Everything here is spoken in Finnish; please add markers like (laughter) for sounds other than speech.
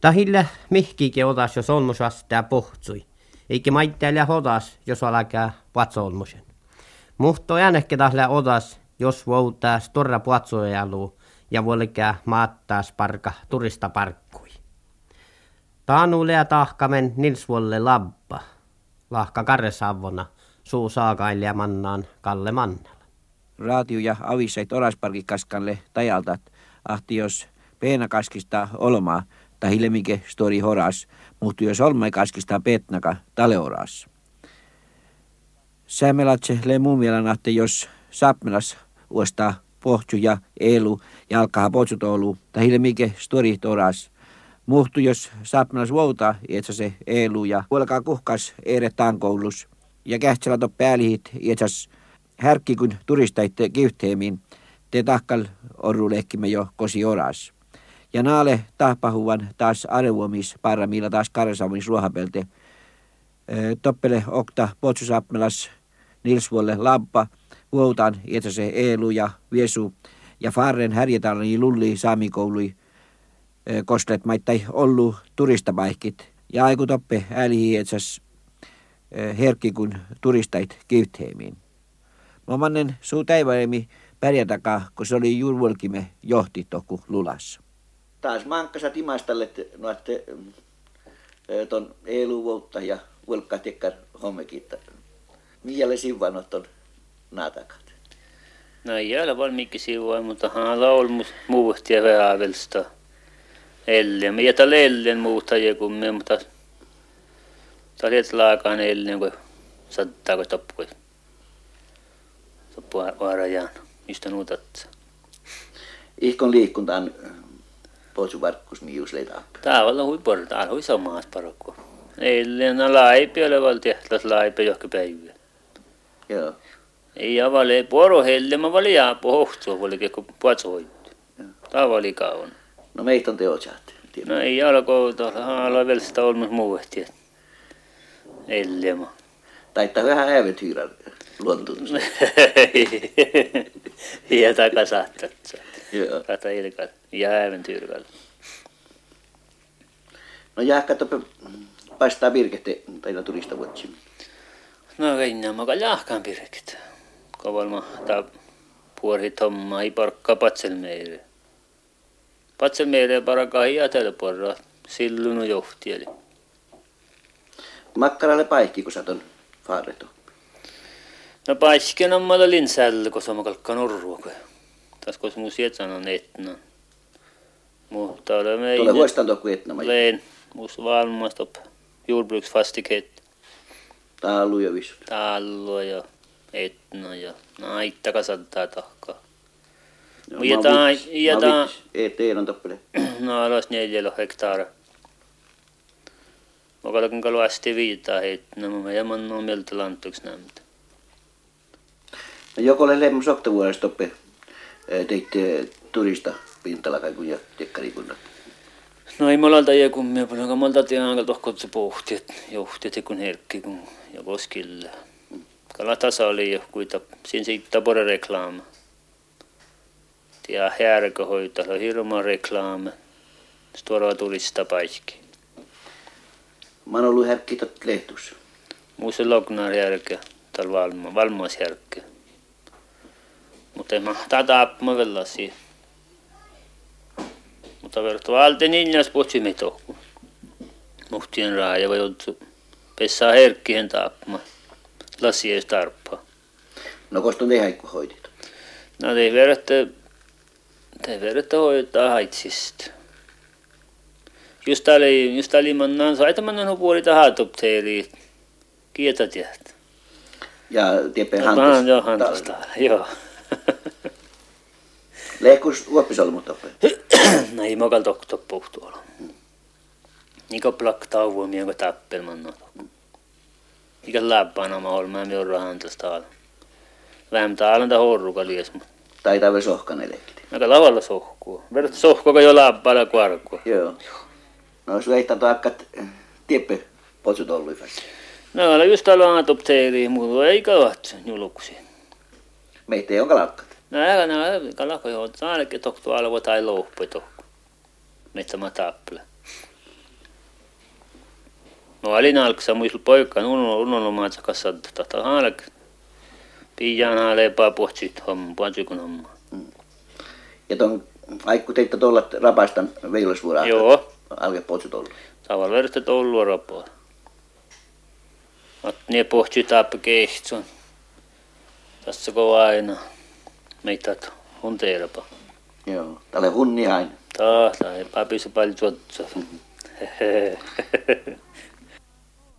Tahille mihkikin otas, jos olmus vastaa pohtsui. Eikä maitteelle hodas, jos alkaa patsolmusen. Muhto äänekkä tahle otas, jos voutaa storra patsojalu ja volkää maattaa parka turistaparkkui. Taanulea tahkamen nilsvolle labba, lahka karresavona, suu saakailija mannaan Kalle Mannala. Radio ja avisait orasparkikaskalle tajaltat, ahti jos peena kaskista olmaa, tai hilemike stori horas, mutta jos olma kaskista petnaka taleoras. Sämelatse le muun mielan, jos sapmelas uostaa pohju ja elu ja alkaa potsutoulu, tai hilemike stori toras, Muhtu jos sapmelas vouta, että se elu ja huolkaa kuhkas ere tankoulus. Ja kähtselato päällihit, että härkki kun turistaitte kivteemiin, te tahkal orrulehkimme jo kosi oras. Ja naale tahpahuvan taas arvomis parra millä taas karsamis ruohapelte. Toppele okta potsusapmelas nilsvuolle lampa, vuotan, se eelu ja viesu ja farren härjetallani lulli saamikoului kostlet maittai ollu turistapaikit. Ja aiku toppe ääli etsas herkki kun turistait kivtheemiin. Mamannen suu täiväimi pärjätakaa, kun se oli juurvolkime johti toku lulassa. Taas mankkasa timastalle noatte ton eluvuutta ja vulkka tekkar hommekitta. Miele sivanot on naatakat. No ei ole valmiikki sivua, mutta hän laulmus muuhti ja vähävelstä. Elle. Me jätä lellen muuta joku, mutta Tämä oli laakaan ennen kuin sattaako tappui. Tappui vaarajaan, mistä nuutat. Ihkon liikkuntaan posuvarkkus mius leitä. Tää on hui por, tää hui samaas parakko. Ennen laipi ole valti, las laipi johonkin päivä. Joo. Ei avale poro helle, mä vali pohtua, oli kun puhatsoit. Tää vali kauan. No meitä on teotsahti. No ei alkoi tuolla, hala vielä sitä olmus muuhti. Ellema. Taittaa vähän äventyyrän luontunsa. (laughs) ja takasahtat. Joo. Kata ilkal. Ja äventyyrkal. No jääkkä toppe paistaa virkette teillä turista vuotsi. No keinä mä jahkaan pirkit. Kovalma ta puorhit homma ei parkka patselmeire. Patselmeire paraka hiatelle porra. Sillunu johti eli. Makkaralle paikki, kun sä ton faareto. No paisken on mulla linsällä, kun se on kalkkaan orrua. Taas kun mun sietsän on etna. Mutta olemme... Tuolle vuostan toku etna. Leen. Musta valmasta op. Jordbruksfastighet. Taalu ja visu. Taalu ja etna ja naittaka sattaa tahkaa. No, Ja mä tää- vits- ja mä tää- vits. Ei, teidän on toppele. (clears throat) No alas neljällä hektaara. Mä kalkan kalu asti viitaa heittää, no mä jämän on mieltä lantuks nämtä. No joko ole lemmus oktavuodesta toppe teitte turista pintala kaiku ja tekkarikunnat. No ei mulla joku mie paljon, kun mulla tiedän aika tohkot se pohti, että johti, kun herkki, kun ja koskilla. Kala tasa oli jo, kuita, siinä siitä pore reklaama. Ja härkö hoitalla, hirma reklaama. Stora turista paikki. Mä oon ollut herkki tot lehtus. Muussa lognar härkö, tal valma, valmas härkö. Mutta ei mahtaa taapma vellasi. Mutta vertu alte ninjas potsi me tohku. Muhtien raaja vai joutu pessaa herkkihen taapma. Lasi ei tarppaa. No kosta ne haikku hoidit. No te verratte, te verratte hoitaa haitsista. Just oli, just oli mannan, saita mannan puolita haatopteeri. Kieta tiedät. Ja tieppe Hantus. hantus. Joo, (laughs) hantusta. Joo. Lehkus uoppisolmu toppe. (clears throat) no ei makal tok tok puhtuolla. Niko plak tauvu mienko tappel manna. Mikä läppana ma ol, mä mi orra hantusta ala. Vähem taalan ta horruka lies, mutta Taitaa vielä sohkan elekti. aika lavalla sohkuu. Verrat sohkuka jo läppäällä kuarkua. Joo. No jos veittaa tuakkat tieppe potsut ollut ifäs. No ala just alo adopteeri, muu ei kavat juluksi. Meitä ei onka lakkat. No älä nää kalako jo, ainakin toktu alvo tai lohpu tohku. Mettä mä tappele. No alin alksa muistel poikkaan unno unno maatsa kassat tata halk. Pian hale pa pohtsit homma pansukun homma. Ja ton aikku teitte tuolla rapastan veilasvuoraa. Joo. Alke potsut ollut. Tavalla verta tollu rapoa. At ne pohtsit tappe kehtson. Tässä ko aina. Meitä on teerapa. Joo. Tälle hunni aina. Taa, tai papissa paljon tuotsa. (laughs)